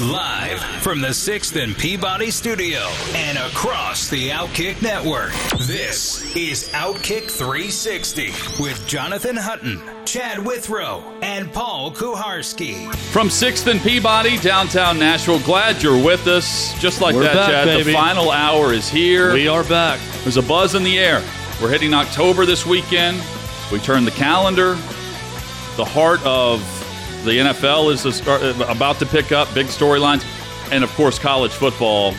Live from the 6th and Peabody studio and across the Outkick network. This is Outkick 360 with Jonathan Hutton, Chad Withrow, and Paul Kuharsky. From 6th and Peabody, downtown Nashville. Glad you're with us. Just like We're that, back, Chad. baby. The final hour is here. We are back. There's a buzz in the air. We're hitting October this weekend. We turn the calendar. The heart of the NFL is start- about to pick up big storylines, and of course, college football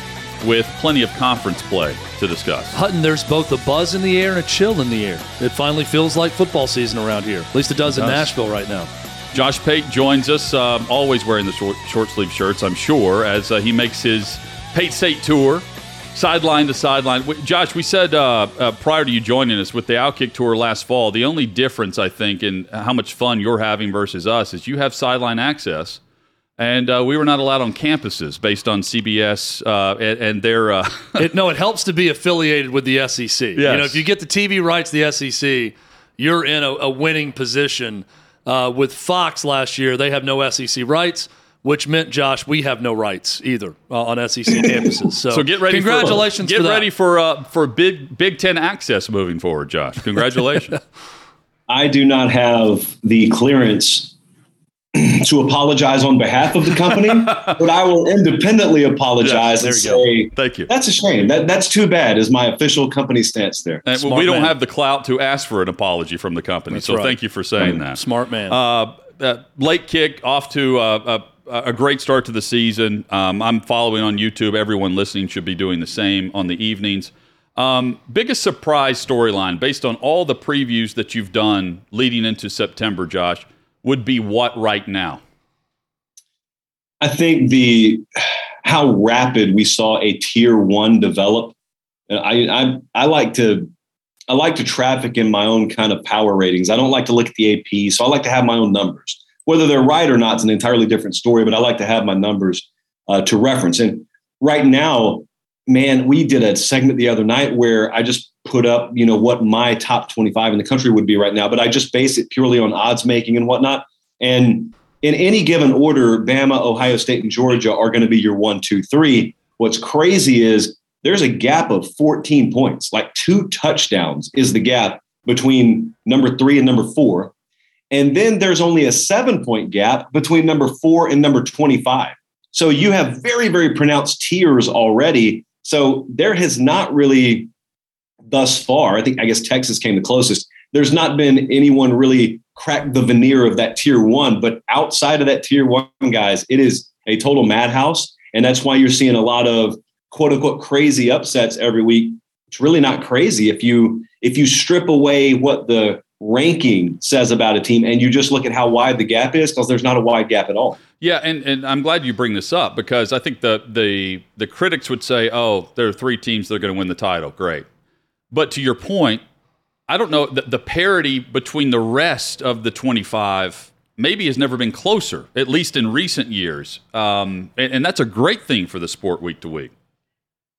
with plenty of conference play to discuss. Hutton, there's both a buzz in the air and a chill in the air. It finally feels like football season around here. At least it does in does. Nashville right now. Josh Pate joins us, um, always wearing the short, short sleeve shirts, I'm sure, as uh, he makes his Pate State tour, sideline to sideline. Josh, we said uh, uh, prior to you joining us with the Outkick tour last fall, the only difference, I think, in how much fun you're having versus us is you have sideline access. And uh, we were not allowed on campuses based on CBS uh, and, and their. Uh, It, no, it helps to be affiliated with the SEC. You know, if you get the TV rights the SEC, you're in a, a winning position. Uh, with Fox last year, they have no SEC rights, which meant, Josh, we have no rights either uh, on SEC campuses. So, so get ready. Congratulations For, get for that. ready for uh, for Big Big Ten access moving forward, Josh. Congratulations. I do not have the clearance to apologize on behalf of the company, but I will independently apologize Yes, and there say Thank you. that's a shame. That that's too bad. Is my official company stance there. And Smart we don't man. have the clout to ask for an apology from the company. That's so right. thank you for saying that. Smart man. Uh, uh, late kick off to uh, a, great start to the season. Um, I'm following on YouTube. Everyone listening should be doing the same on the evenings. Um, biggest surprise storyline based on all the previews that you've done leading into September, Josh, would be what right now? I think the how rapid we saw a tier one develop. I, I I like to I like to traffic in my own kind of power ratings. I don't like to look at the AP, so I like to have my own numbers. Whether they're right or not is an entirely different story, but I like to have my numbers uh, to reference. And right now, man, we did a segment the other night where I just put up, you know, what my top 25 in the country would be right now, but I just base it purely on odds making and whatnot. And in any given order, Bama, Ohio State, and Georgia are going to be your one, two, three. What's crazy is there's a gap of 14 points, like two touchdowns is the gap between number three and number four. And then there's only a seven point gap between number four and number 25. So you have very, very pronounced tiers already. So there has not really thus far, I think, I guess Texas came the closest. There's not been anyone really crack the veneer of that tier one. But outside of that tier one, guys, it is a total madhouse. And that's why you're seeing a lot of quote unquote crazy upsets every week. It's really not crazy if you if you strip away what the ranking says about a team and you just look at how wide the gap is, because there's not a wide gap at all. Yeah, and, and I'm glad you bring this up because I think the the the critics would say, "Oh, there are three teams that are going to win the title." Great, but to your point, I don't know the, the parity between the rest of the 25 maybe has never been closer, at least in recent years, um, and, and that's a great thing for the sport week to week.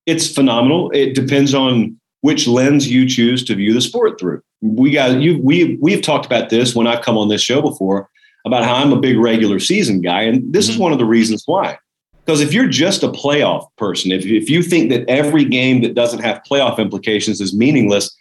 it's phenomenal. It depends on which lens you choose to view the sport through. We got you. We we've talked about this when I've come on this show before about how I'm a big regular season guy, and this is mm-hmm. one of the reasons why. Because if you're just a playoff person, if if you think that every game that doesn't have playoff implications is meaningless,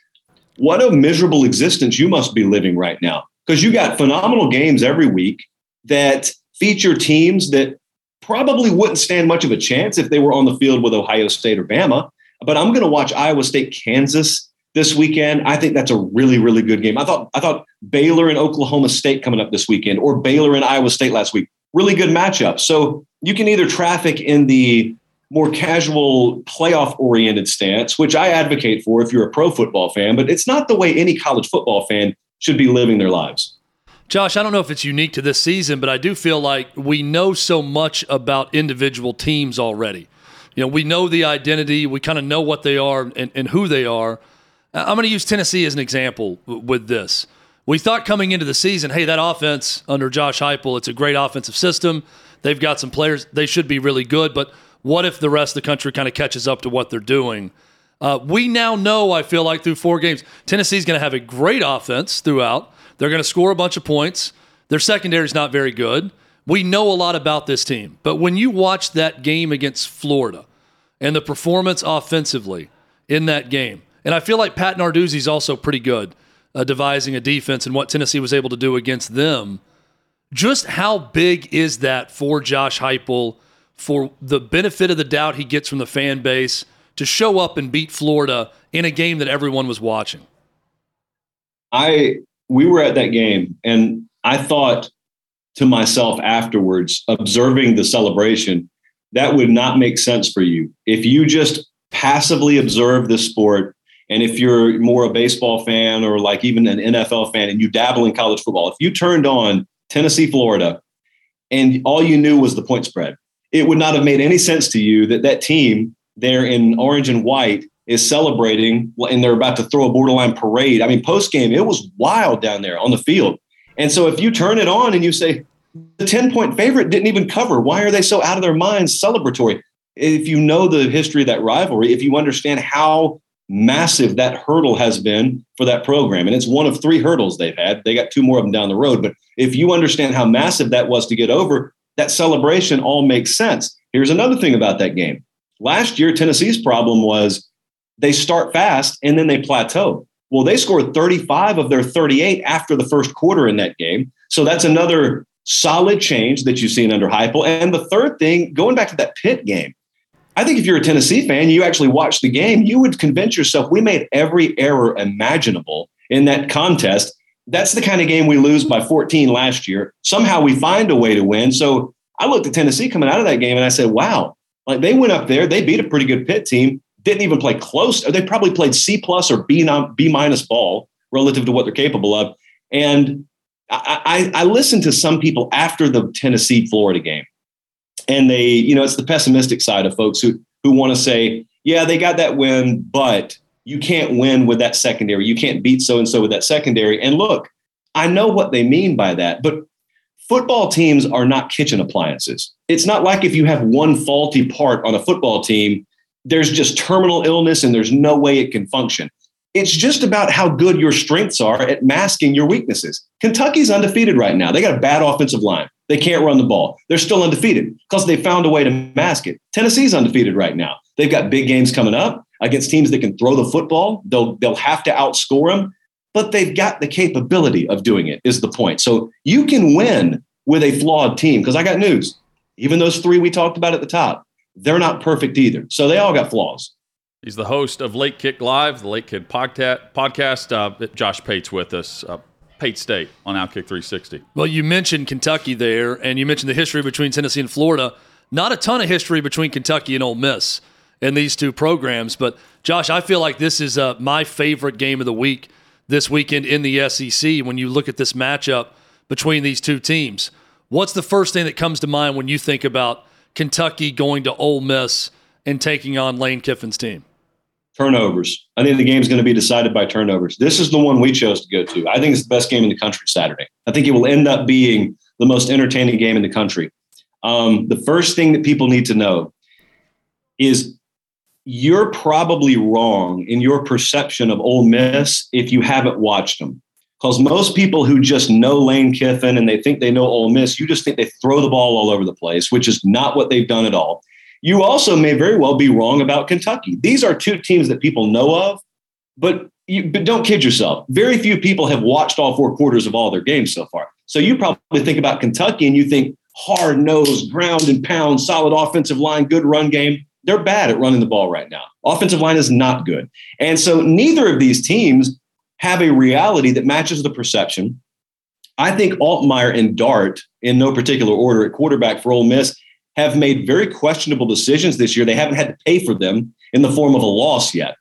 what a miserable existence you must be living right now. Because you got phenomenal games every week that feature teams that probably wouldn't stand much of a chance if they were on the field with Ohio State or Bama. But I'm going to watch Iowa State, Kansas this weekend. I think that's a really, really good game. I thought I thought Baylor and Oklahoma State coming up this weekend, or Baylor and Iowa State last week. Really good matchup. So you can either traffic in the more casual playoff oriented stance, which I advocate for if you're a pro football fan, but it's not the way any college football fan should be living their lives. Josh, I don't know if it's unique to this season, but I do feel like we know so much about individual teams already. You know, we know the identity, we kind of know what they are and, and who they are. I'm going to use Tennessee as an example with this. We thought coming into the season, hey, that offense under Josh Heupel, it's a great offensive system. They've got some players; they should be really good. But what if the rest of the country kind of catches up to what they're doing? Uh, we now know, I feel like, through four games, Tennessee's going to have a great offense throughout. They're going to score a bunch of points. Their secondary is not very good. We know a lot about this team. But when you watch that game against Florida and the performance offensively in that game, and I feel like Pat Narduzzi's also pretty good uh, devising a defense and what Tennessee was able to do against them. Just how big is that for Josh Heupel, for the benefit of the doubt he gets from the fan base to show up and beat Florida in a game that everyone was watching? I we were at that game and I thought to myself afterwards, observing the celebration, that would not make sense for you. If you just passively observe the sport, and if you're more a baseball fan or like even an NFL fan and you dabble in college football, if you turned on Tennessee, Florida, and all you knew was the point spread, it would not have made any sense to you that that team there in orange and white is celebrating and they're about to throw a borderline parade. I mean, post game, it was wild down there on the field. And so if you turn it on and you say, the 10 point favorite didn't even cover, why are they so out of their minds celebratory? If you know the history of that rivalry, if you understand how massive that hurdle has been for that program, and it's one of three hurdles they've had, they got two more of them down the road. But if you understand how massive that was to get over, that celebration all makes sense. Here's another thing about that game. Last year, Tennessee's problem was they start fast and then they plateau. Well, they scored 35 of their 38 after the first quarter in that game. So that's another solid change that you've seen under Heupel. And the third thing, going back to that pit game, I think if you're a Tennessee fan, you actually watch the game, you would convince yourself we made every error imaginable in that contest. That's the kind of game we lose by 14 last year. Somehow we find a way to win. So I looked at Tennessee coming out of that game and I said, wow, like they went up there, they beat a pretty good Pitt team didn't even play close. They probably played C plus or B B minus ball relative to what they're capable of. And I, I, I listened to some people after the Tennessee Florida game, and they, you know, it's the pessimistic side of folks who who want to say, yeah, they got that win, but you can't win with that secondary. You can't beat so and so with that secondary. And look, I know what they mean by that, but football teams are not kitchen appliances. It's not like if you have one faulty part on a football team there's just terminal illness and there's no way it can function. It's just about how good your strengths are at masking your weaknesses. Kentucky's undefeated right now. They got a bad offensive line. They can't run the ball. They're still undefeated because they found a way to mask it. Tennessee's undefeated right now. They've got big games coming up against teams that can throw the football. They'll they'll have to outscore them, but they've got the capability of doing it. Is the point? So you can win with a flawed team. Because I got news. Even those three we talked about at the top, they're not perfect either. So they all got flaws. He's the host of Late Kick Live, the Late Kick podcast. Uh, Josh Pate's with us. Uh, Pate State on Outkick 360. Well, you mentioned Kentucky there, and you mentioned the history between Tennessee and Florida. Not a ton of history between Kentucky and Ole Miss in these two programs, but Josh, I feel like this is uh, my favorite game of the week this weekend in the SEC. When you look at this matchup between these two teams, what's the first thing that comes to mind when you think about Kentucky going to Ole Miss and taking on Lane Kiffin's team? Turnovers. I think the game's going to be decided by turnovers. This is the one we chose to go to. I think it's the best game in the country Saturday. I think it will end up being the most entertaining game in the country. Um, the first thing that people need to know is you're probably wrong in your perception of Ole Miss if you haven't watched them. Because most people who just know Lane Kiffin and they think they know Ole Miss, you just think they throw the ball all over the place, which is not what they've done at all. You also may very well be wrong about Kentucky. These are two teams that people know of, but, you, but don't kid yourself. Very few people have watched all four quarters of all their games so far. So you probably think about Kentucky and you think hard nosed, ground and pound, solid offensive line, good run game. They're bad at running the ball right now. Offensive line is not good. And so neither of these teams have a reality that matches the perception. I think Altmyer and Dart, in no particular order at quarterback for Ole Miss, have made very questionable decisions this year. They haven't had to pay for them in the form of a loss yet.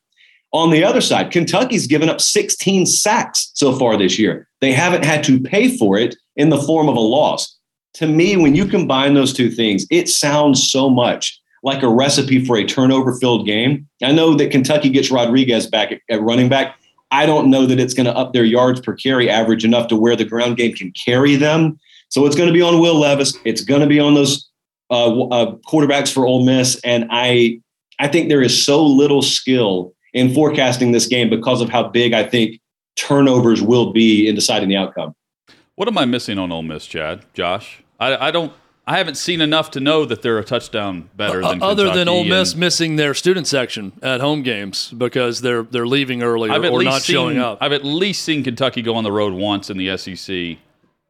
On the other side, Kentucky's given up 16 sacks so far this year. They haven't had to pay for it in the form of a loss. To me, when you combine those two things, it sounds so much like a recipe for a turnover filled game. I know that Kentucky gets Rodriguez back at, running back. I don't know that it's going to up their yards per carry average enough to where the ground game can carry them. So it's going to be on Will Levis. It's going to be on those uh, uh, quarterbacks for Ole Miss, and I I think there is so little skill in forecasting this game because of how big I think turnovers will be in deciding the outcome. What am I missing on Ole Miss, Chad? Josh, I, I don't. I haven't seen enough to know that they're a touchdown better than uh, other Kentucky than Ole Miss and missing their student section at home games because they're they're leaving early I've or, at or least not seen, showing up. I've at least seen Kentucky go on the road once in the SEC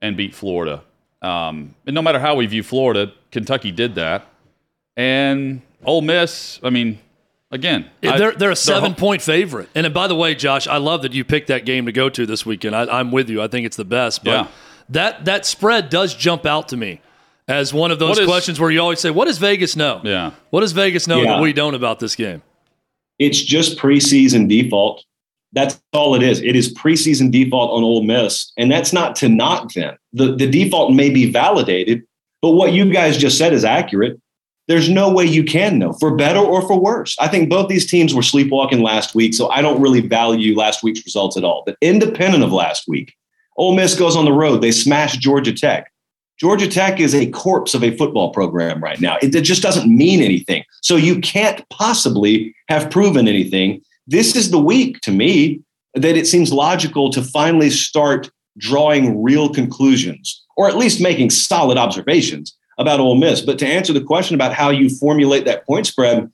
and beat Florida. Um, and no matter how we view Florida, Kentucky did that. And Ole Miss, I mean, again, I- they're they're a seven ho- point favorite. And by the way, Josh, I love that you picked that game to go to this weekend. I, I'm with you. I think it's the best. But Yeah. that that spread does jump out to me as one of those What is- questions where you always say, "What does Vegas know? Yeah. What does Vegas know Yeah. that we don't about this game?" It's just preseason default. That's all it is. It is preseason default on Ole Miss, and that's not to knock them. The the default may be validated, but what you guys just said is accurate. There's no way you can know for better or for worse. I think both these teams were sleepwalking last week, so I don't really value last week's results at all. But independent of last week, Ole Miss goes on the road. They smash Georgia Tech. Georgia Tech is a corpse of a football program right now. It, it just doesn't mean anything. So you can't possibly have proven anything. This is the week to me that it seems logical to finally start drawing real conclusions or at least making solid observations about Ole Miss. But to answer the question about how you formulate that point spread,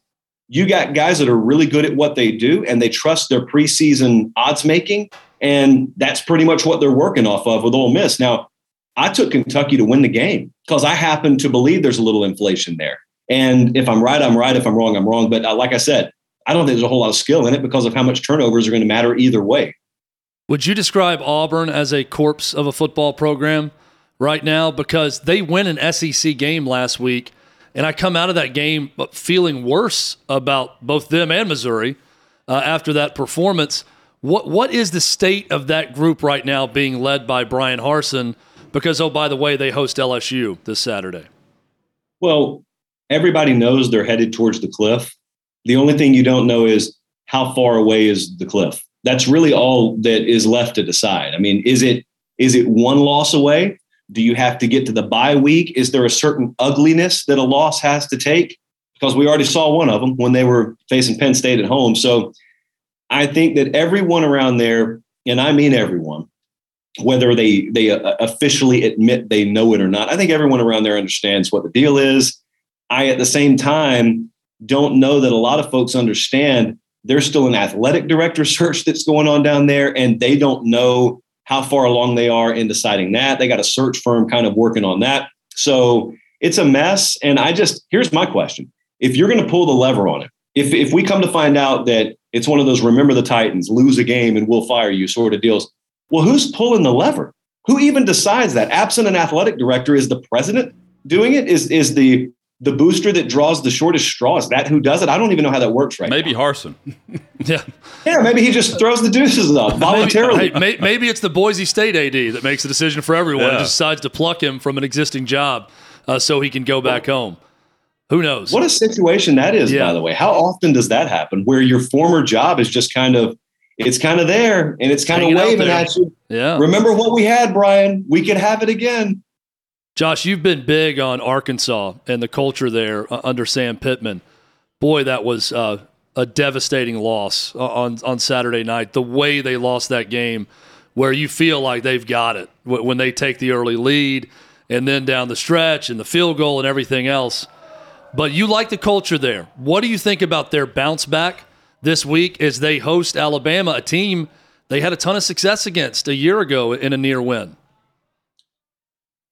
you got guys that are really good at what they do and they trust their preseason odds making. And that's pretty much what they're working off of with Ole Miss. Now, I took Kentucky to win the game because I happen to believe there's a little inflation there. And if I'm right, I'm right. If I'm wrong, I'm wrong. But uh, like I said, I don't think there's a whole lot of skill in it because of how much turnovers are going to matter either way. Would you describe Auburn as a corpse of a football program right now? Because they win an SEC game last week, and I come out of that game feeling worse about both them and Missouri uh, after that performance. What what is the state of that group right now, being led by Bryan Harsin? Because oh, by the way, they host LSU this Saturday. Well, everybody knows they're headed towards the cliff. The only thing you don't know is how far away is the cliff. That's really all that is left to decide. I mean, is it is it one loss away? Do you have to get to the bye week? Is there a certain ugliness that a loss has to take? Because we already saw one of them when they were facing Penn State at home. So I think that everyone around there, and I mean everyone, whether they they uh, officially admit they know it or not, I think everyone around there understands what the deal is. I, at the same time, don't know that a lot of folks understand there's still an athletic director search that's going on down there, and they don't know how far along they are in deciding that. They got a search firm kind of working on that. So it's a mess. And I just, here's my question. If you're going to pull the lever on it, if, if we come to find out that it's one of those remember the Titans, lose a game and we'll fire you sort of deals, well, who's pulling the lever? Who even decides that? Absent an athletic director, is the president doing it? Is, is the the booster that draws the shortest straw? Is that who does it? I don't even know how that works right maybe now. Harsin. Yeah, Yeah, maybe he just throws the deuces up voluntarily. Maybe, hey, may- maybe it's the Boise State AD that makes the decision for everyone and Yeah. just decides to pluck him from an existing job uh, so he can go back home. Who knows? What a situation that is, Yeah. by the way. How often does that happen where your former job is just kind of, it's kind of there and it's kind of Hanging out waving at you. yeah. Remember what we had, Bryan? We could have it again. Josh, you've been big on Arkansas and the culture there uh, under Sam Pittman. Boy, that was uh, a devastating loss uh, on on Saturday night. The way they lost that game, where you feel like they've got it when they take the early lead, and then down the stretch and the field goal and everything else. But you like the culture there. What do you think about their bounce back this week as they host Alabama, a team they had a ton of success against a year ago in a near win?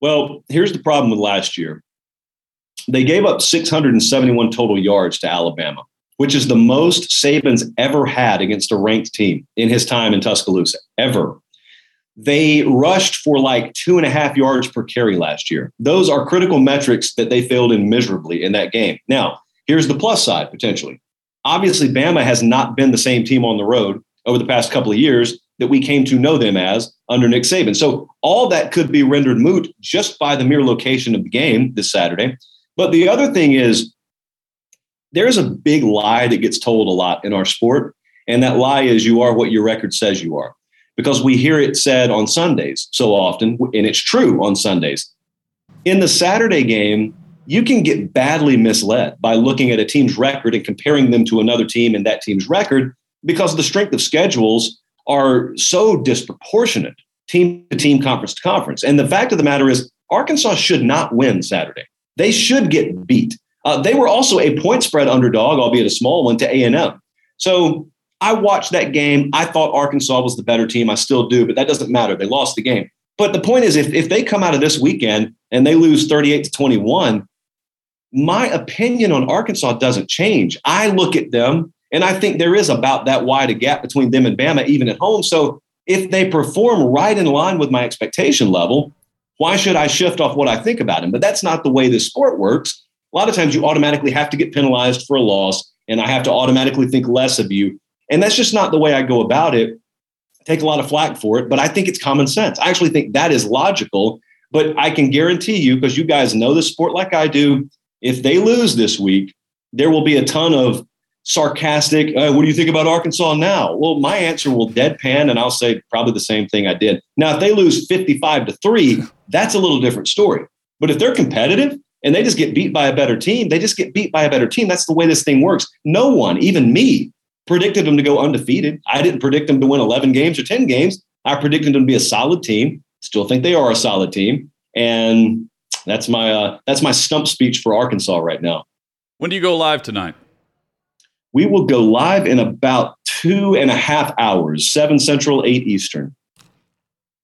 Well, here's the problem with last year. They gave up 671 total yards to Alabama, which is the most Saban's ever had against a ranked team in his time in Tuscaloosa, ever. They rushed for like two and a half yards per carry last year. Those are critical metrics that they failed in miserably in that game. Now, here's the plus side potentially. Obviously, Bama has not been the same team on the road over the past couple of years that we came to know them as under Nick Saban. So all that could be rendered moot just by the mere location of the game this Saturday. But the other thing is, there's a big lie that gets told a lot in our sport. And that lie is you are what your record says you are. Because we hear it said on Sundays so often, and it's true on Sundays. In the Saturday game, you can get badly misled by looking at a team's record and comparing them to another team and that team's record because of the strength of schedules are so disproportionate, team to team, conference to conference. And the fact of the matter is, Arkansas should not win Saturday. They should get beat. Uh, they were also a point spread underdog, albeit a small one, to A&M. So I watched that game. I thought Arkansas was the better team. I still do, but that doesn't matter. They lost the game. But the point is, if, if they come out of this weekend and they lose 38 to 21, my opinion on Arkansas doesn't change. I look at them and I think there is about that wide a gap between them and Bama, even at home. So if they perform right in line with my expectation level, why should I shift off what I think about them? But that's not the way this sport works. A lot of times you automatically have to get penalized for a loss, and I have to automatically think less of you. And that's just not the way I go about it. I take a lot of flack for it, but I think it's common sense. I actually think that is logical. But I can guarantee you, because you guys know the sport like I do, if they lose this week, there will be a ton of sarcastic, uh, what do you think about Arkansas now? Well, my answer will deadpan and I'll say probably the same thing I did. Now, if they lose 55 to 3, that's a little different story. But if they're competitive and they just get beat by a better team, they just get beat by a better team. That's the way this thing works. No one, even me, predicted them to go undefeated. I didn't predict them to win 11 games or 10 games. I predicted them to be a solid team. Still think they are a solid team. And that's my uh, that's my stump speech for Arkansas right now. When do you go live tonight? We will go live in about two and a half hours, seven central, eight eastern.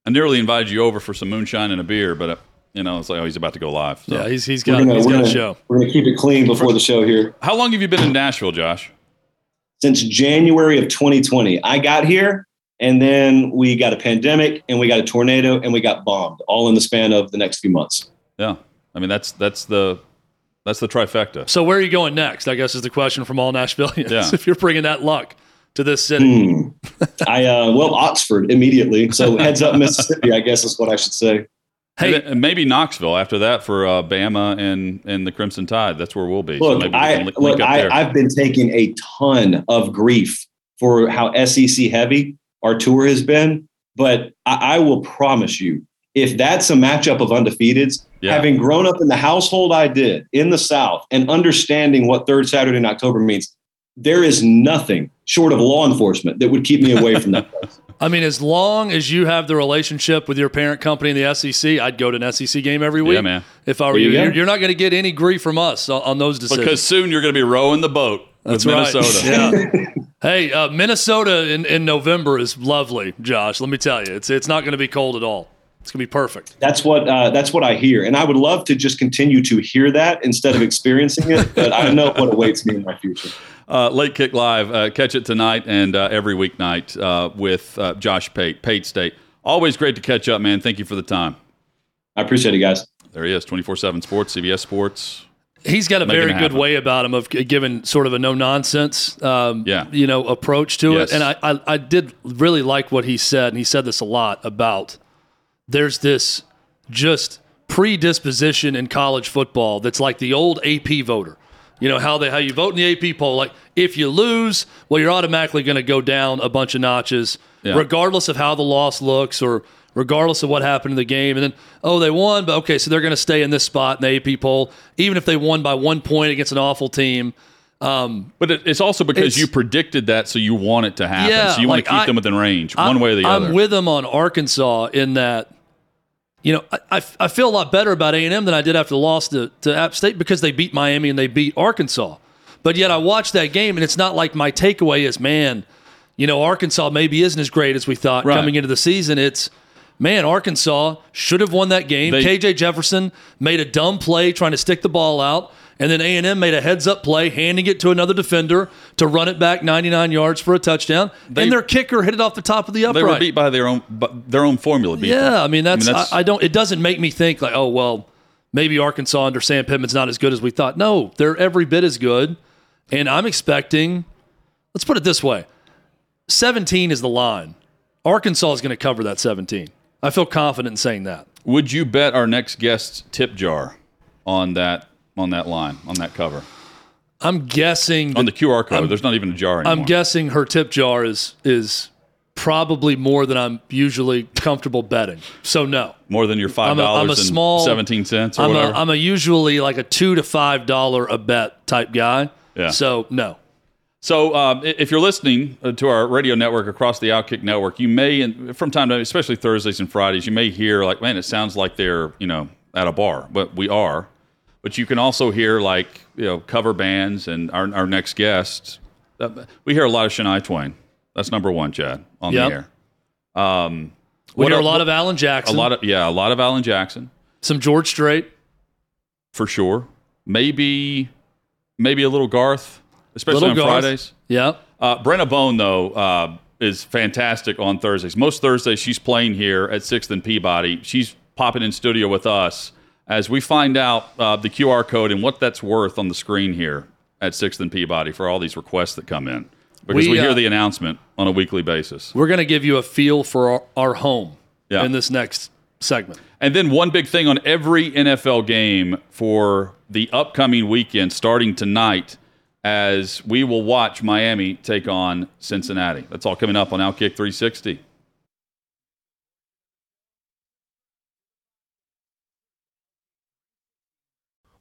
I nearly invited you over for some moonshine and a beer, but uh, you know it's like oh he's about to go live. So. Yeah, he's he's got gonna, he's got gonna, a show. We're gonna keep it clean before the show here. How long have you been in Nashville, Josh? Since January of 2020. I got here and then we got a pandemic and we got a tornado and we got bombed all in the span of the next few months. Yeah. I mean that's that's the that's the trifecta. So where are you going next? I guess is the question from all Nashvilleians. Yeah. if you're bringing that luck to this city, hmm. I uh, well Oxford immediately. So heads up Mississippi, I guess is what I should say. Hey, and maybe Knoxville after that for uh, Bama and and the Crimson Tide. That's where we'll be. Look, so I, look I, I've been taking a ton of grief for how SEC heavy our tour has been, but I, I will promise you, if that's a matchup of undefeateds, yeah. having grown up in the household I did in the South and understanding what third Saturday in October means, there is nothing short of law enforcement that would keep me away from that place. I mean, as long as you have the relationship with your parent company in the SEC, I'd go to an SEC game every week. Yeah, man. If I were you, you you're not going to get any grief from us on, on, those decisions. Because soon you're going to be rowing the boat That's with Minnesota. Right. yeah. hey, uh, Minnesota in, in November is lovely, Josh. Let me tell you, it's it's not going to be cold at all. It's gonna be perfect. That's what uh, that's what I hear, and I would love to just continue to hear that instead of experiencing it. But I don't know what awaits me in my future. Uh, Late Kick Live, uh, catch it tonight and uh, every weeknight uh, with uh, Josh Pate, Pate State. Always great to catch up, man. Thank you for the time. I appreciate it, guys. There he is, twenty four seven Sports, CBS Sports. He's got a very good happen. way about him of giving sort of a no nonsense, um, yeah. you know, approach to yes. it. And I, I, I did really like what he said, and he said this a lot about there's this just predisposition in college football that's like the old AP voter. You know how they how you vote in the AP poll. Like if you lose, well, you're automatically going to go down a bunch of notches, yeah. regardless of how the loss looks or regardless of what happened in the game. And then oh, they won, but okay, so they're going to stay in this spot in the AP poll, even if they won by one point against an awful team. Um, but it's also because it's, you predicted that, so you want it to happen. Yeah, so you want like to keep I, them within range, one way or the other. I'm with them on Arkansas in that you know, I, I feel a lot better about A&M than I did after the loss to, to App State because they beat Miami and they beat Arkansas. But yet I watched that game, and it's not like my takeaway is, man, you know, Arkansas maybe isn't as great as we thought right. coming into the season. It's, man, Arkansas should have won that game. They, KJ Jefferson made a dumb play trying to stick the ball out. And then A&M made a heads-up play, handing it to another defender to run it back 99 yards for a touchdown. They, and their kicker hit it off the top of the upright. They were beat by their own their own formula. yeah, them. I mean that's, I, mean, that's I, I, don't. It doesn't make me think like, oh well, maybe Arkansas under Sam Pittman's not as good as we thought. No, they're every bit as good. And I'm expecting. Let's put it this way: 17 is the line. Arkansas is going to cover that 17. I feel confident in saying that. Would you bet our next guest's tip jar on that on that line on that cover? I'm guessing on the QR code. I'm- there's not even a jar anymore. I'm guessing her tip jar is is probably more than I'm usually comfortable betting. So no. more than your five a, a dollars and small seventeen cents or I'm a. I'm a usually like a two to five dollar a bet type guy. Yeah. So no. So, um, if you're listening uh, to our radio network across the Outkick network, you may, and from time to time, especially Thursdays and Fridays, you may hear like, "Man, it sounds like they're you know at a bar," but we are. But you can also hear like you know cover bands and our our next guest. Uh, we hear a lot of Shania Twain. That's number one, Chad, on Yep. the air. Um, We hear a el- lot of Alan Jackson. a lot of yeah, a lot of Alan Jackson some George Strait. for sure. Maybe maybe a little Garth, especially Little on Garth. Fridays. Yeah. Uh, Brenna Bone, though, uh, is fantastic on Thursdays. Most Thursdays, she's playing here at 6th and Peabody. She's popping in studio with us as we find out uh, the QR code and what that's worth on the screen here at 6th and Peabody for all these requests that come in. Because we, We, hear uh, the announcement on a weekly basis. We're going to give you a feel for our, our home Yeah. in this next segment. And then one big thing on every NFL game for the upcoming weekend, starting tonight, as we will watch Miami take on Cincinnati. That's all coming up on Outkick 360.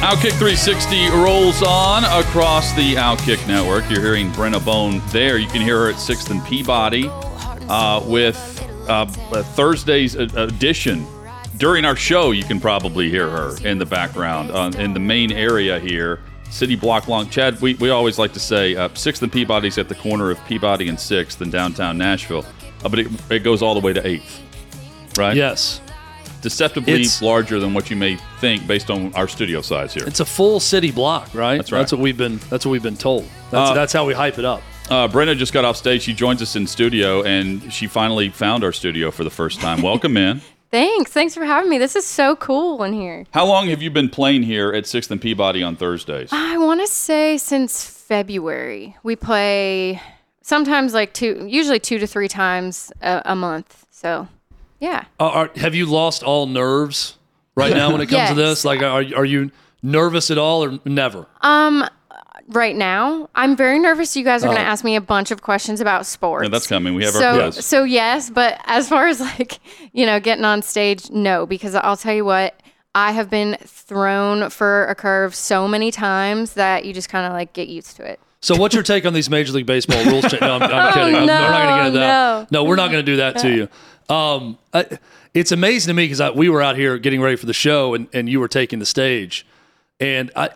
Outkick 360 rolls on across the Outkick network. You're hearing Brenna Bone there. You can hear her at 6th and Peabody uh, with uh, uh, Thursday's edition. During our show, you can probably hear her in the background uh, in the main area here. City block long. Chad, we, we always like to say uh, 6th and Peabody's at the corner of Peabody and 6th in downtown Nashville. Uh, but it, it goes all the way to 8th, right? Yes. Deceptively It's- larger than what you may think based on our studio size here. It's a full city block, right? That's right. That's what we've been. That's what we've been told. That's, Uh, that's how we hype it up. Uh, Brenna just got off stage. She joins us in studio, and she finally found our studio for the first time. Welcome in. Thanks. Thanks for having me. This is so cool in here. How long have you been playing here at Sixth and Peabody on Thursdays? I want to say since February. We play sometimes like two, usually two to three times a, a month. So, yeah. Are, are- have you lost all nerves right now when it comes to this? Like, are, are you nervous at all or never? Um, right now, I'm very nervous. You guys are going to ask me a bunch of questions about sports. Yeah, that's coming. We have our so, quiz. so yes, but as far as like, you know, getting on stage, no, because I'll tell you what, I have been thrown for a curve so many times that you just kind of like get used to it. So, what's your take on these Major League Baseball rules? Change? No, I'm, I'm kidding. I'm, we're not going to get into that. no. we're not going to do that to you. Um, I, it's amazing to me because we were out here getting ready for the show, and, and you were taking the stage, and I.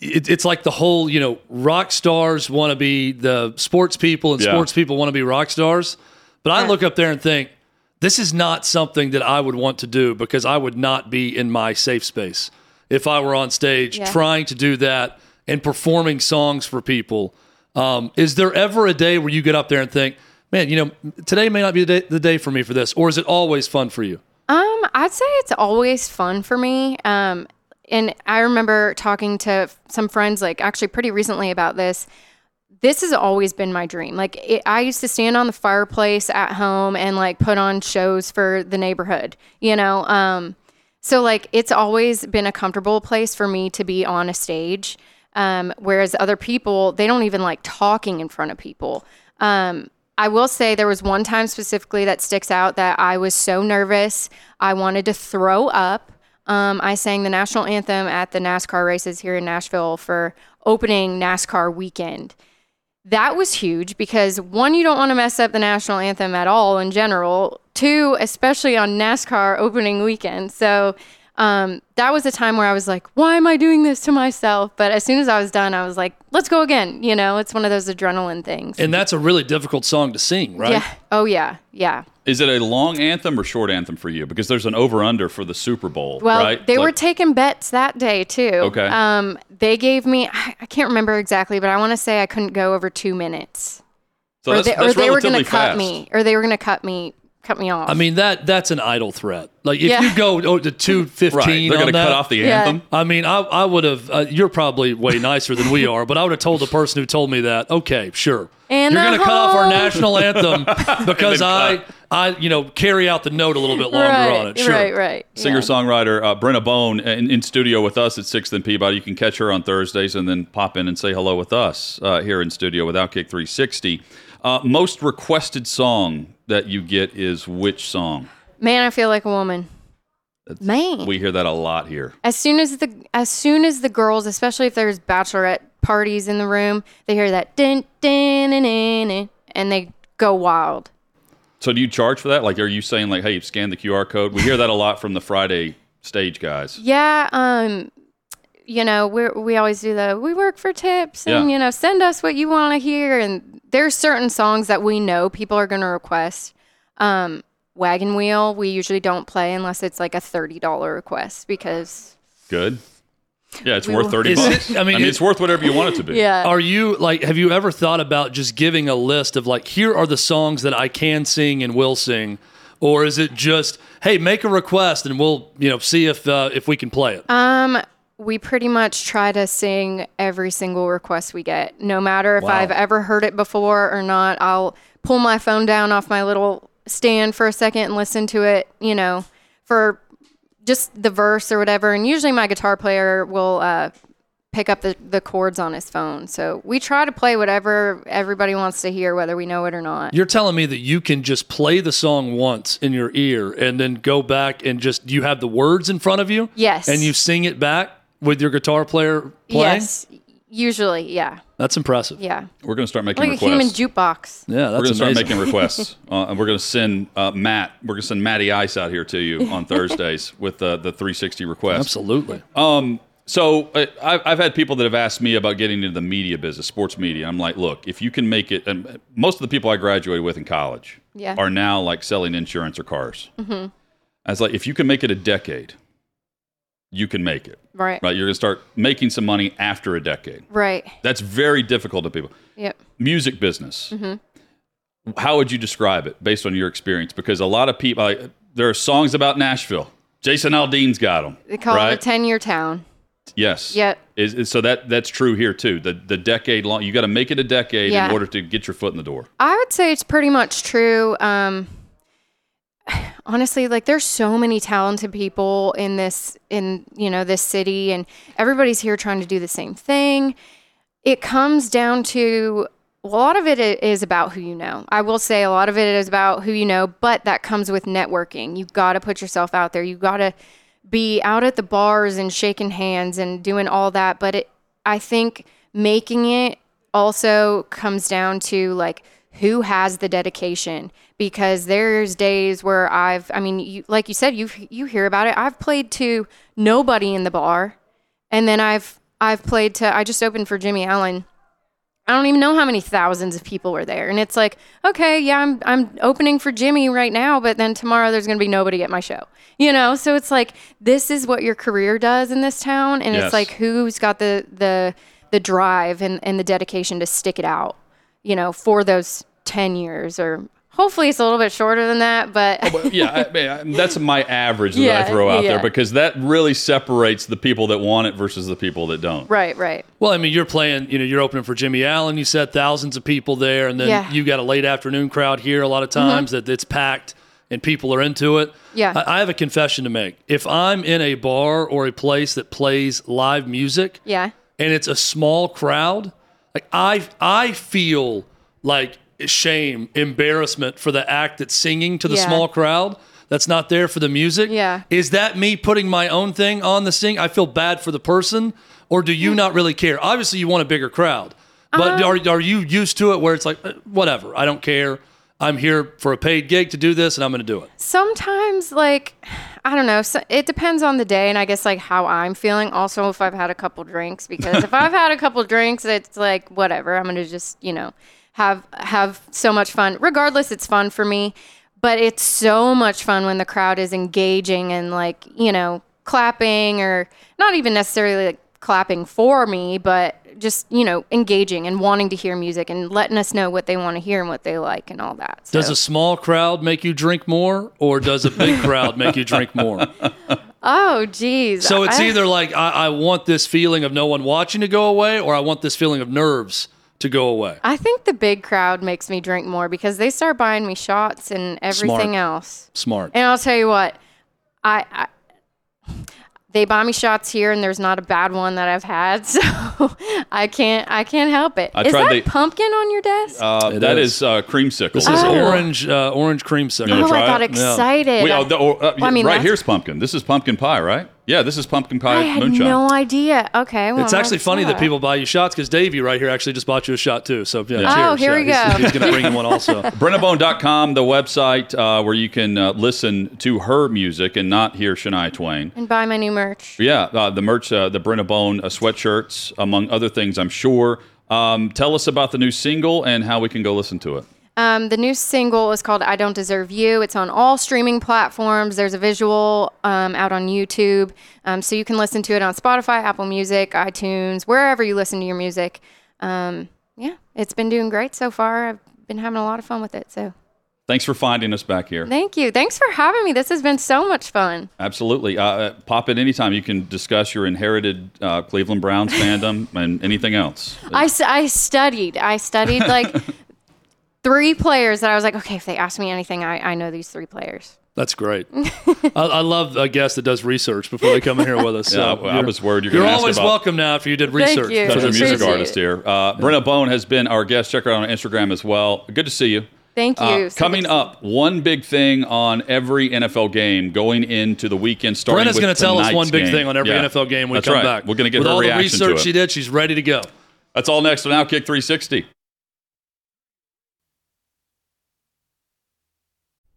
It, it's like the whole, you know, rock stars want to be the sports people, and Yeah. sports people want to be rock stars. But I look up there and think, this is not something that I would want to do because I would not be in my safe space if I were on stage Yeah. trying to do that and performing songs for people. Um, is there ever a day where you get up there and think, man, you know, today may not be the day, the day for me for this, or is it always fun for you? Um, I'd say it's always fun for me. Um, and I remember talking to some friends, like actually pretty recently about this. This has always been my dream. Like it, I used to stand on the fireplace at home and like put on shows for the neighborhood, you know. Um, so like it's always been a comfortable place for me to be on a stage. Um, whereas other people, they don't even like talking in front of people. Um, I will say there was one time specifically that sticks out that I was so nervous. I wanted to throw up. Um, I sang the national anthem at the NASCAR races here in Nashville for opening NASCAR weekend. That was huge because one, you don't want to mess up the national anthem at all in general. Two, especially on NASCAR opening weekend. So um, that was a time where I was like, why am I doing this to myself? But as soon as I was done, I was like, let's go again. You know, it's one of those adrenaline things. And that's a really difficult song to sing, right? Yeah. Oh, yeah. Yeah. Is it a long anthem or short anthem for you? Because there's an over under for the Super Bowl, Well, right? they Like- were taking bets that day too. Okay. Um, they gave me I, I can't remember exactly, but I want to say I couldn't go over two minutes, so or that's, they, or they were going to cut me, or they were going to cut me, cut me off. I mean that that's an idle threat. Like if Yeah. you go oh, to two fifteen, Right. They're going to cut off the Yeah. anthem. I mean, I, I would have. Uh, you're probably way nicer than we are, but I would have told the person who told me that. Okay, sure. And you're going to cut off our national anthem because I, cut. I, you know, carry out the note a little bit longer right, on it. Sure. right, right. Singer songwriter uh, Brenna Bone in, in studio with us at Sixth and Peabody. You can catch her on Thursdays and then pop in and say hello with us uh, here in studio with Outkick 360. Uh, most requested song that you get is which song? Man, I feel like a woman. Man, We hear that a lot here. as soon as the as soon as the girls, especially if there's bachelorette parties in the room, they hear that din din din din, din, and they go wild. So do you charge for that? Like, are you saying like, hey, scan the QR code? We hear that a lot from the Friday stage guys. Yeah, um, you know, we we always do the we work for tips, and Yeah. you know, send us what you want to hear. And there's certain songs that we know people are going to request. Um, Wagon Wheel, we usually don't play unless it's like a thirty dollar request because Good. Yeah, it's We worth thirty bucks. it- I mean, it's it- worth whatever you want it to be. yeah, Are you like? Have you ever thought about just giving a list of like, here are the songs that I can sing and will sing, or is it just, hey, make a request and we'll, you know, see if uh, if we can play it? Um, we pretty much try to sing every single request we get, no matter if Wow. I've ever heard it before or not. I'll pull my phone down off my little stand for a second and listen to it, you know, for just the verse or whatever. And usually my guitar player will uh, pick up the, the chords on his phone. So we try to play whatever everybody wants to hear, whether we know it or not. You're telling me that you can just play the song once in your ear and then go back and just you have the words in front of you? Yes. And you sing it back with your guitar player playing? Yes, usually, yeah, That's impressive. yeah, We're going to start making requests. like requests. a human jukebox. Yeah, that's we're going that's to start amazing. making requests, uh, and we're going to send uh, Matt. We're going to send Matty Ice out here to you on Thursdays with uh, the 360 request. Absolutely. Um, so uh, I've, I've had people that have asked me about getting into the media business, sports media. I'm like, look, if you can make it, and most of the people I graduated with in college Yeah. are now like selling insurance or cars. Mm-hmm. I was like, if you can make it a decade, you can make it. Right. Right? You're going to start making some money after a decade. Right. That's very difficult to people. Yep. Music business. Mm-hmm. How would you describe it based on your experience? Because a lot of people, like, there are songs about Nashville. Jason Aldean's got them. They call right? it a 10 year town. Yes. Yep. Is, is- so that that's true here too. The the decade long. You got to make it a decade Yeah. in order to get your foot in the door. I would say it's pretty much true. Um, honestly, like there's so many talented people in this, in, you know, this city and everybody's here trying to do the same thing. It comes down to a lot of it is about who you know. I will say a lot of it is about who you know, but that comes with networking. You got to put yourself out there. You got to be out at the bars and shaking hands and doing all that. But it, I think making it also comes down to like who has the dedication because there's days where I've, I mean, you, like you said, you you hear about it. I've played to nobody in the bar, and then I've I've played to. I just opened for Jimmy Allen. I don't even know how many thousands of people were there. And it's like, okay, yeah, I'm I'm opening for Jimmy right now, but then tomorrow there's going to be nobody at my show. You know, so it's like this is what your career does in this town and Yes. it's like who's got the the the drive and and the dedication to stick it out, you know, for those 10 years or Hopefully, it's a little bit shorter than that, but yeah, I mean, I- that's my average that I throw out yeah. there because that really separates the people that want it versus the people that don't. right, right. Well, I mean, you're playing, you know, you're opening for Jimmy Allen. You said thousands of people there, and then Yeah. Mm-hmm. you got a late afternoon crowd here a lot of times that it's packed and people are into it. Yeah. I, I have a confession to make. If I'm in a bar or a place that plays live music, Yeah. and it's a small crowd, like I I feel like shame, embarrassment for the act that's singing to the Yeah. small crowd that's not there for the music. Yeah. Is that me putting my own thing on the sing? I feel bad for the person, or do you not really care? Obviously, you want a bigger crowd, but Uh-huh. are are you used to it where it's like uh, whatever? I don't care. I'm here for a paid gig to do this, and I'm going to do it. Sometimes, like, I don't know. So it depends on the day, and I guess like how I'm feeling. Also, if I've had a couple drinks, because if I've had a couple drinks, it's like whatever. I'm gonna just you know have have so much fun. Regardless, it's fun for me. But it's so much fun when the crowd is engaging and like you know clapping or not even necessarily like clapping for me, but just you know engaging and wanting to hear music and letting us know what they want to hear and what they like and all that. Does a small crowd make you drink more, or does a big crowd make you drink more? Oh, geez. So it's I- either like I, I want this feeling of no one watching to go away, or I want this feeling of nerves to go away. I think the big crowd makes me drink more because they start buying me shots and everything Smart. else. Smart. And I'll tell you what, I, I they buy me shots here, and there's not a bad one that I've had, so I can't I can't help it. Is I tried that the- pumpkin on your desk? Uh, It that is. is uh, creamsicle. This is Oh. orange, uh, orange creamsicle. wanna oh, try I got it? excited. Wait, oh, the, oh, uh, Well, I mean, right that's- here's pumpkin. This is pumpkin pie, right? Yeah, this is pumpkin pie I had moonshine. no idea. Okay, well, It's actually funny that that. people buy you shots because Davey right here actually just bought you a shot too. So yeah, Yeah. Oh, here Yeah, we he's- go. He's, going to bring you one also. Brennabone.com, the website uh, where you can uh, listen to her music and not hear Shania Twain. and buy my new merch. Yeah, uh, the merch, uh, the Brennabone uh, sweatshirts, among other things, I'm sure. Um, tell us about the new single and how we can go listen to it. Um, the new single is called I Don't Deserve You. It's on all streaming platforms. There's a visual um, out on YouTube. Um, so you can listen to it on Spotify, Apple Music, iTunes, wherever you listen to your music. Um, yeah, it's been doing great so far. I've been having a lot of fun with it. So Thanks for finding us back here. thank you. Thanks for having me. This has been so much fun. Absolutely. Uh, Uh, pop in anytime. You can discuss your inherited uh, Cleveland Browns fandom and anything else. I studied. I studied like three players that I was like, okay, if they ask me anything, I, I know these three players. That's great. I, I love a guest that does research before they come in here with us. Yeah, So I- I you're- was worried you're You're ask always about- welcome now after you did research. Thank research. you. That's a music Appreciate artist here. Uh, Brenna Bone has been our guest. Check her out on Instagram as well. Good to see you. Thank you. Uh, So coming up, one big thing on every NFL game going into the weekend. Starting Brenna's going to tell us one big game. thing on every Yeah. NFL game when we That's come right. back. We're going to get With her all the reaction to research it. she did, she's ready to go. That's all next on Outkick 360.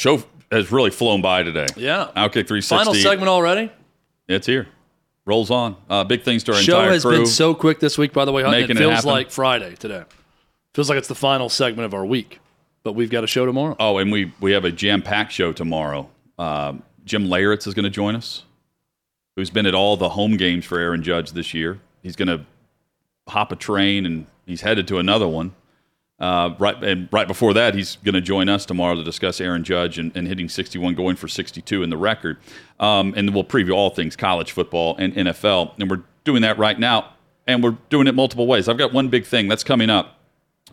Show has really flown by today. Yeah. Outkick 360. Final segment already. It's here. Rolls on. Uh, big things to our Show entire has crew. been so quick this week, by the way. Making It it feels happen. like Friday today. Feels like it's the final segment of our week, but we've got a show tomorrow. Oh, and we we have a jam packed show tomorrow. Um, Jim Leyritz is going to join us, who's been at all the home games for Aaron Judge this year. He's going to hop a train and he's headed to another one. Uh, right and right before that, he's going to join us tomorrow to discuss Aaron Judge and, and hitting 61, going for 62 in the record. Um, and we'll preview all things college football and NFL. And we're doing that right now, and we're doing it multiple ways. I've got one big thing that's coming up.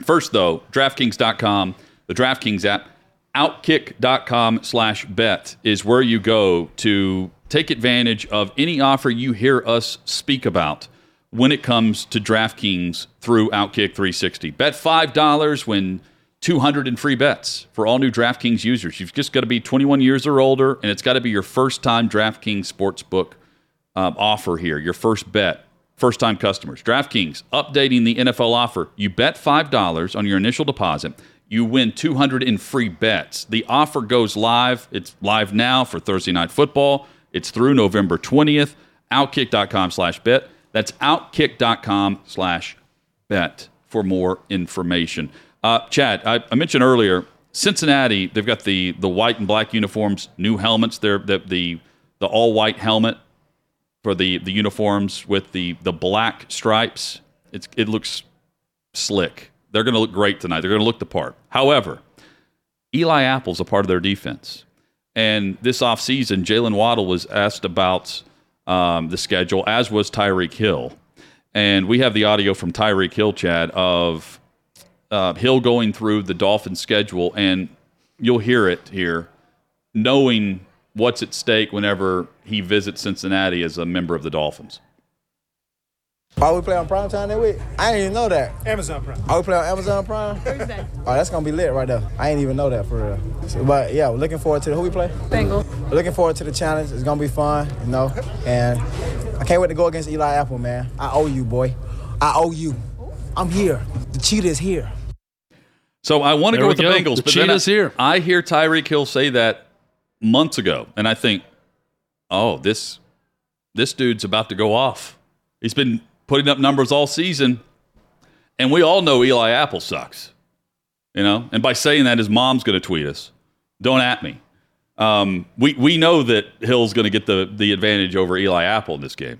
First, though, DraftKings.com, the DraftKings app, Outkick.com slash bet is where you go to take advantage of any offer you hear us speak about when it comes to DraftKings through Outkick 360. Bet $5 when 200 in free bets for all new DraftKings users. You've just got to be 21 years or older, and it's got to be your first time DraftKings Sportsbook um, offer here, your first bet first time customers. DraftKings updating the NFL offer. You bet $5 on your initial deposit. You win 200 in free bets. The offer goes live. It's live now for Thursday night football. It's through November 20th. Outkick.com slash bet. That's outkick.com slash bet for more information. Uh, Chad, I, I mentioned earlier, Cincinnati, they've got the the white and black uniforms, new helmets. They're the the, the all white helmet for the the uniforms with the the black stripes. It's it looks slick. They're going to look great tonight. They're going to look the part. However, Eli Apple's a part of their defense. And this offseason, Jaylen Waddle was asked about um, the schedule, as was Tyreek Hill. And we have the audio from Tyreek Hill, Chad, of uh, Hill going through the Dolphins schedule. And you'll hear it here, knowing what's at stake whenever he visits Cincinnati as a member of the Dolphins. Oh, we play on prime time that week? I didn't even know that. Amazon Prime. Oh, we play on Amazon Prime? Thursday. Oh, that's gonna be lit right there. I didn't even know that for real. So, but yeah, we're looking forward to the, who we play? Bengals. We're looking forward to the challenge. It's gonna be fun, you know. And I can't wait to go against Eli Apple, man. I owe you, boy. I owe you. I'm here. The cheetah is here. So I want to go we with the. Bengals, The but then I, here. I hear Tyreek Hill say that months ago, and I think, oh, this this dude's about to go off. He's been putting up numbers all season, and we all know Eli Apple sucks. You know, and by saying that, his mom's going to tweet us. Don't at me. Um, we we know that Hill's going to get the the advantage over Eli Apple in this game.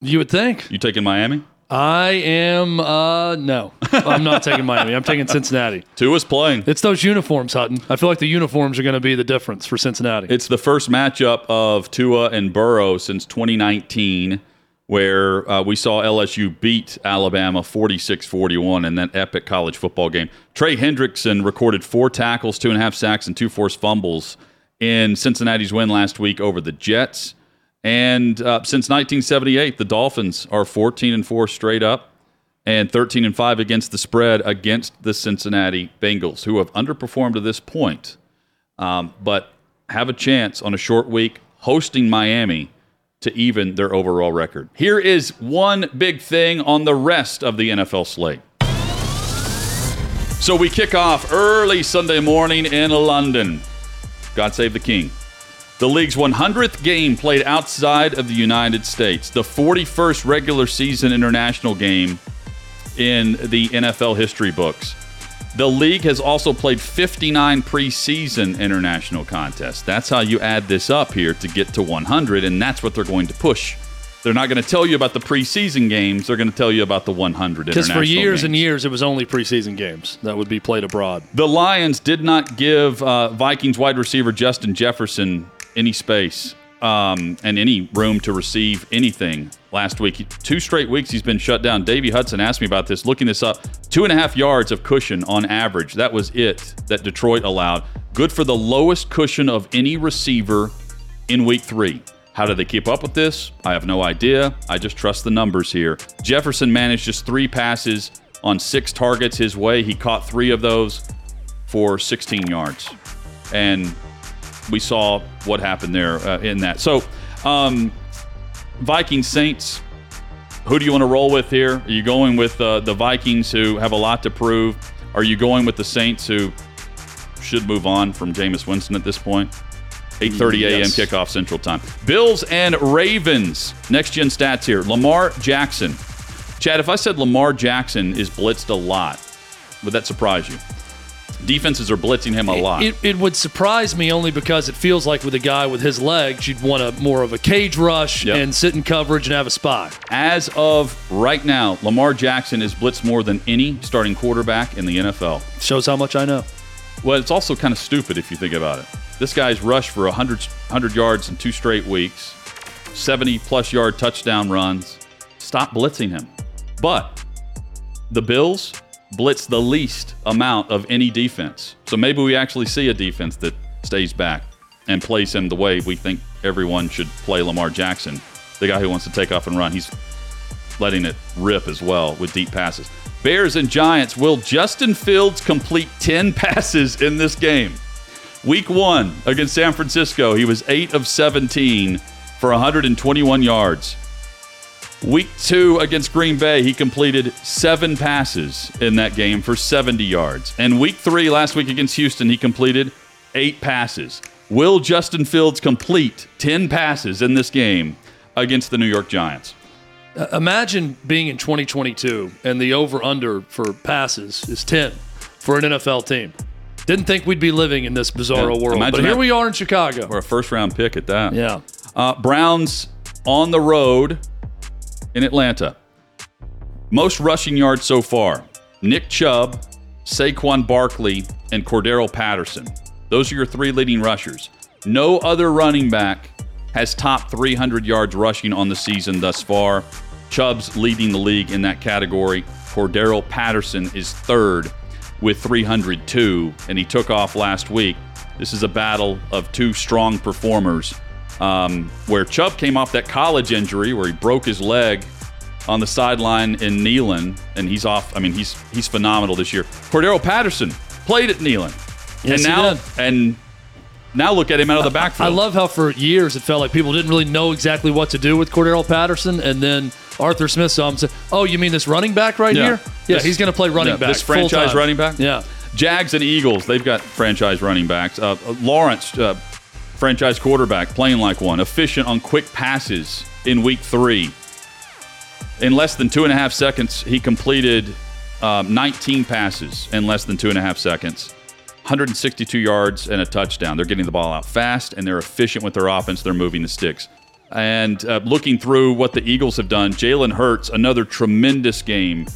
You would think. You taking Miami? I am. Uh, no, I'm not taking Miami. I'm taking Cincinnati. Tua's playing. It's those uniforms, Hutton. I feel like the uniforms are going to be the difference for Cincinnati. It's the first matchup of Tua and Burrow since 2019, where uh, we saw LSU beat Alabama 46 41 in that epic college football game. Trey Hendrickson recorded four tackles, two and a half sacks, and two forced fumbles in Cincinnati's win last week over the Jets. And uh, since 1978, the Dolphins are 14 and 4 straight up and 13 and 5 against the spread against the Cincinnati Bengals, who have underperformed to this point um, but have a chance on a short week hosting Miami to even their overall record. Here is one big thing on the rest of the NFL slate. So we kick off early Sunday morning in London. God save the King. The league's 100th game played outside of the United States, the 41st regular season international game in the NFL history books. The league has also played 59 preseason international contests. That's how you add this up here to get to 100, and that's what they're going to push. They're not going to tell you about the preseason games. They're going to tell you about the 100 Because for years games. and years, it was only preseason games that would be played abroad. The Lions did not give uh, Vikings wide receiver Justin Jefferson any space um, and any room to receive anything last week. Two straight weeks he's been shut down. Davey Hudson asked me about this, looking this up. Two and a half yards of cushion on average. That was it that Detroit allowed. Good for the lowest cushion of any receiver in week three. How do they keep up with this? I have no idea. I just trust the numbers here. Jefferson managed just three passes on six targets his way. He caught three of those for 16 yards. And we saw what happened there uh, in that. So, um, Vikings Saints, who do you want to roll with here? Are you going with uh, the Vikings who have a lot to prove? Are you going with the Saints who should move on from Jameis Winston at this point? 8:30 a.m. Yes. kickoff Central Time. Bills and Ravens. Next gen stats here. Lamar Jackson. Chad, if I said Lamar Jackson is blitzed a lot, would that surprise you? Defenses are blitzing him a lot. It, it would surprise me only because it feels like with a guy with his legs, you'd want a more of a cage rush Yep. and sit in coverage and have a spy. As of right now, Lamar Jackson is blitzed more than any starting quarterback in the NFL. Shows how much I know. Well, it's also kind of stupid if you think about it. This guy's rushed for 100, 100 yards in two straight weeks, 70 plus yard touchdown runs. Stop blitzing him. But the Bills blitz the least amount of any defense. So maybe we actually see a defense that stays back and plays him the way we think everyone should play Lamar Jackson, the guy who wants to take off and run. He's letting it rip as well with deep passes. Bears and Giants. Will Justin Fields complete 10 passes in this game? Week one against San Francisco, he was 8 of 17 for 121 yards. Week two against Green Bay, he completed seven passes in that game for 70 yards. And week three, last week against Houston, he completed eight passes. Will Justin Fields complete 10 passes in this game against the New York Giants? Uh, Imagine being in 2022 and the over under for passes is 10 for an NFL team. Didn't think we'd be living in this bizarro Yeah, world, but here we are in Chicago. Or a first round pick at that. Yeah. Uh, Browns on the road in Atlanta. Most rushing yards so far Nick Chubb, Saquon Barkley, and Cordarrelle Patterson. Those are your three leading rushers. No other running back has topped 300 yards rushing on the season thus far. Chubb's leading the league in that category. Cordarrelle Patterson is third with 302, and he took off last week. This is a battle of two strong performers. Um, where Chubb came off that college injury where he broke his leg on the sideline in Neyland, and he's off. I mean, he's he's phenomenal this year. Cordarrelle Patterson played at Neyland, Yes, and he now did. and now look at him out of the backfield. I love how for years it felt like people didn't really know exactly what to do with Cordarrelle Patterson, and then Arthur Smith saw him and said, "Oh, you mean this running back right Yeah. here? Yeah, This- he's going to play running yeah, back. This franchise full-time." running back. Yeah, Jags and Eagles, they've got franchise running backs. Uh, Lawrence, uh, franchise quarterback, playing like one, efficient on quick passes in week three. In less than two and a half seconds, he completed um, 19 passes in less than two and a half seconds. 162 yards and a touchdown. They're getting the ball out fast and they're efficient with their offense. They're moving the sticks. And uh, looking through what the Eagles have done, Jalen Hurts, another tremendous game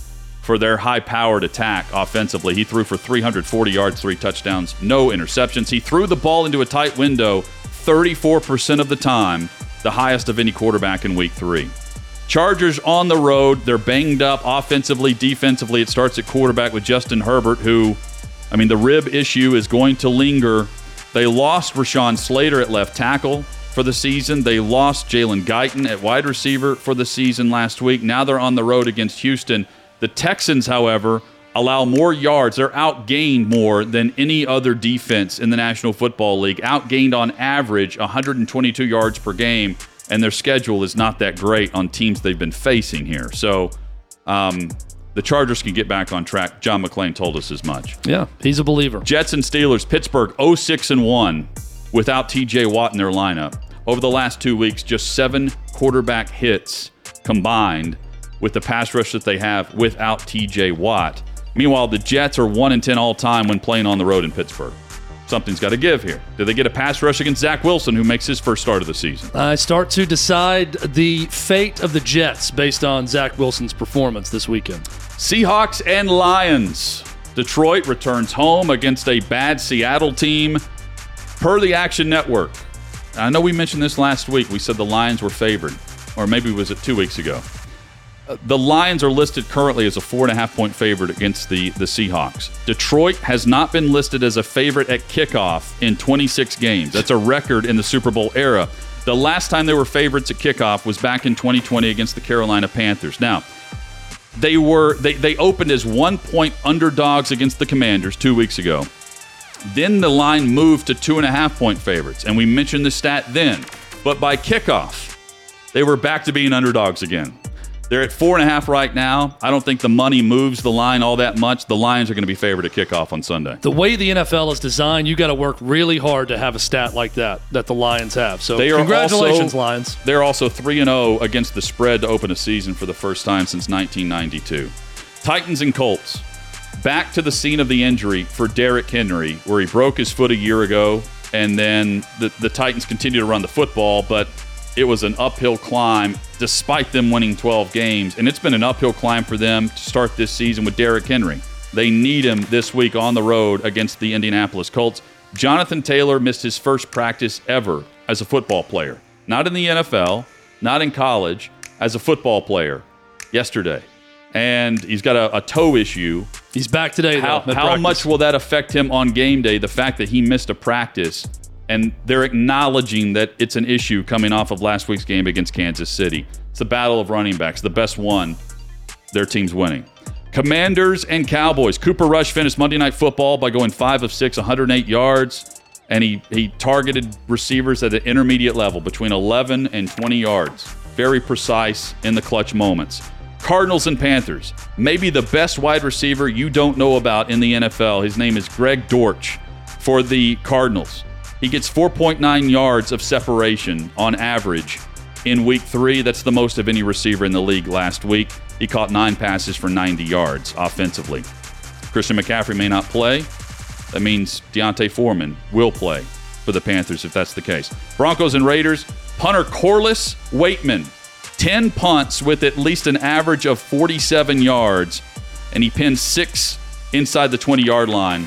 for their high powered attack offensively. He threw for 340 yards, three touchdowns, no interceptions. He threw the ball into a tight window 34% of the time, the highest of any quarterback in week three. Chargers on the road. They're banged up offensively, defensively. It starts at quarterback with Justin Herbert, who, I mean, the rib issue is going to linger. They lost Rashawn Slater at left tackle for the season. They lost Jalen Guyton at wide receiver for the season last week. Now they're on the road against Houston. The Texans, however, allow more yards. They're outgained more than any other defense in the National Football League. Outgained on average 122 yards per game, and their schedule is not that great on teams they've been facing here. So um, the Chargers can get back on track. John McClain told us as much. yeah, he's a believer. Jets and Steelers, Pittsburgh 06 and 1 without TJ Watt in their lineup. Over the last two weeks, just seven quarterback hits combined with the pass rush that they have without TJ Watt. Meanwhile, the Jets are 1 and 10 all time when playing on the road in Pittsburgh. Something's got to give here. Do they get a pass rush against Zach Wilson, who makes his first start of the season? I start to decide the fate of the Jets based on Zach Wilson's performance this weekend. Seahawks and Lions. Detroit returns home against a bad Seattle team. Per the Action Network. I know we mentioned this last week. We said the Lions were favored, or maybe was it two weeks ago? The Lions are listed currently as a four and a half point favorite against the, the Seahawks. Detroit has not been listed as a favorite at kickoff in 26 games. That's a record in the Super Bowl era. The last time they were favorites at kickoff was back in 2020 against the Carolina Panthers. Now, they were they, they opened as one point underdogs against the commanders two weeks ago then the line moved to two and a half point favorites and we mentioned the stat then but by kickoff they were back to being underdogs again they're at four and a half right now i don't think the money moves the line all that much the lions are going to be favored at kickoff on sunday The way the NFL is designed, you got to work really hard to have a stat like that that the Lions have. So They congratulations, also- Lions. They're also 3 and 0 against the spread to open a season for the first time since 1992. Titans and Colts. Back to the scene of the injury for Derrick Henry, where he broke his foot a year ago, and then the, the Titans continue to run the football, but it was an uphill climb despite them winning 12 games. And it's been an uphill climb for them to start this season with Derrick Henry. They need him this week on the road against the Indianapolis Colts. Jonathan Taylor missed his first practice ever as a football player. Not in the NFL, not in college, as a football player yesterday. And he's got a, a toe issue. He's back today. How, though, how practice. much will that affect him on game day? The fact that he missed a practice and they're acknowledging that it's an issue coming off of last week's game against Kansas City. It's the battle of running backs, the best one. Their team's winning. Commanders and Cowboys. Cooper Rush finished Monday Night Football by going five of six, 108 yards, and he he targeted receivers at an intermediate level between 11 and 20 yards. very precise in the clutch moments. Cardinals and Panthers. Maybe the best wide receiver you don't know about in the NFL. His name is Greg Dortch for the Cardinals. He gets 4.9 yards of separation on average in week three. That's the most of any receiver in the league last week. He caught nine passes for 90 yards offensively. Christian McCaffrey may not play. That means D'Onta Foreman will play for the Panthers if that's the case. Broncos and Raiders. Punter Corliss Waitman. 10 punts with at least an average of 47 yards, and he pinned six inside the 20 yard line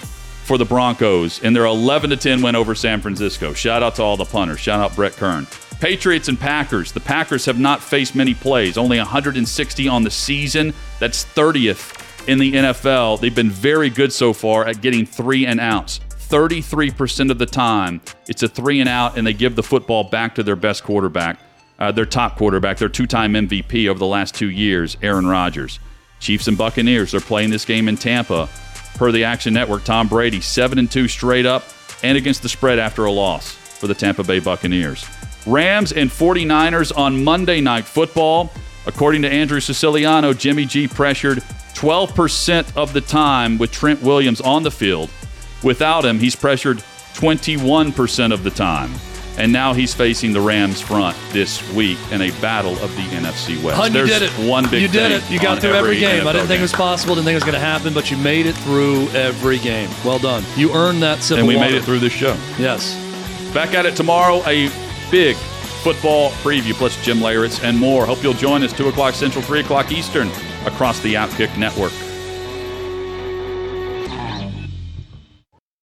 for the Broncos in their 11 to 10 win over San Francisco. Shout out to all the punters. Shout out Brett Kern. Patriots and Packers. The Packers have not faced many plays, only 160 on the season. That's 30th in the NFL. They've been very good so far at getting three and outs. 33% of the time, it's a three and out, and they give the football back to their best quarterback, uh, their top quarterback, their two time MVP over the last two years, Aaron Rodgers. Chiefs and Buccaneers, they're playing this game in Tampa. Per the Action Network, Tom Brady, 7 and 2 straight up and against the spread after a loss for the Tampa Bay Buccaneers. Rams and 49ers on Monday Night Football. According to Andrew Siciliano, Jimmy G pressured 12% of the time with Trent Williams on the field. Without him, he's pressured 21% of the time. And now he's facing the Rams front this week in a battle of the NFC West. Hun, you There's did it. one big You did it. You got through every, game. I didn't think it was possible. Didn't think it was going to happen, but you made it through every game. Well done. You earned that sip And we water. made it through this show. Yes. Back at it tomorrow, a big football preview, plus Jim Leyritz and more. Hope you'll join us 2 o'clock Central, 3 o'clock Eastern across the Outkick Network.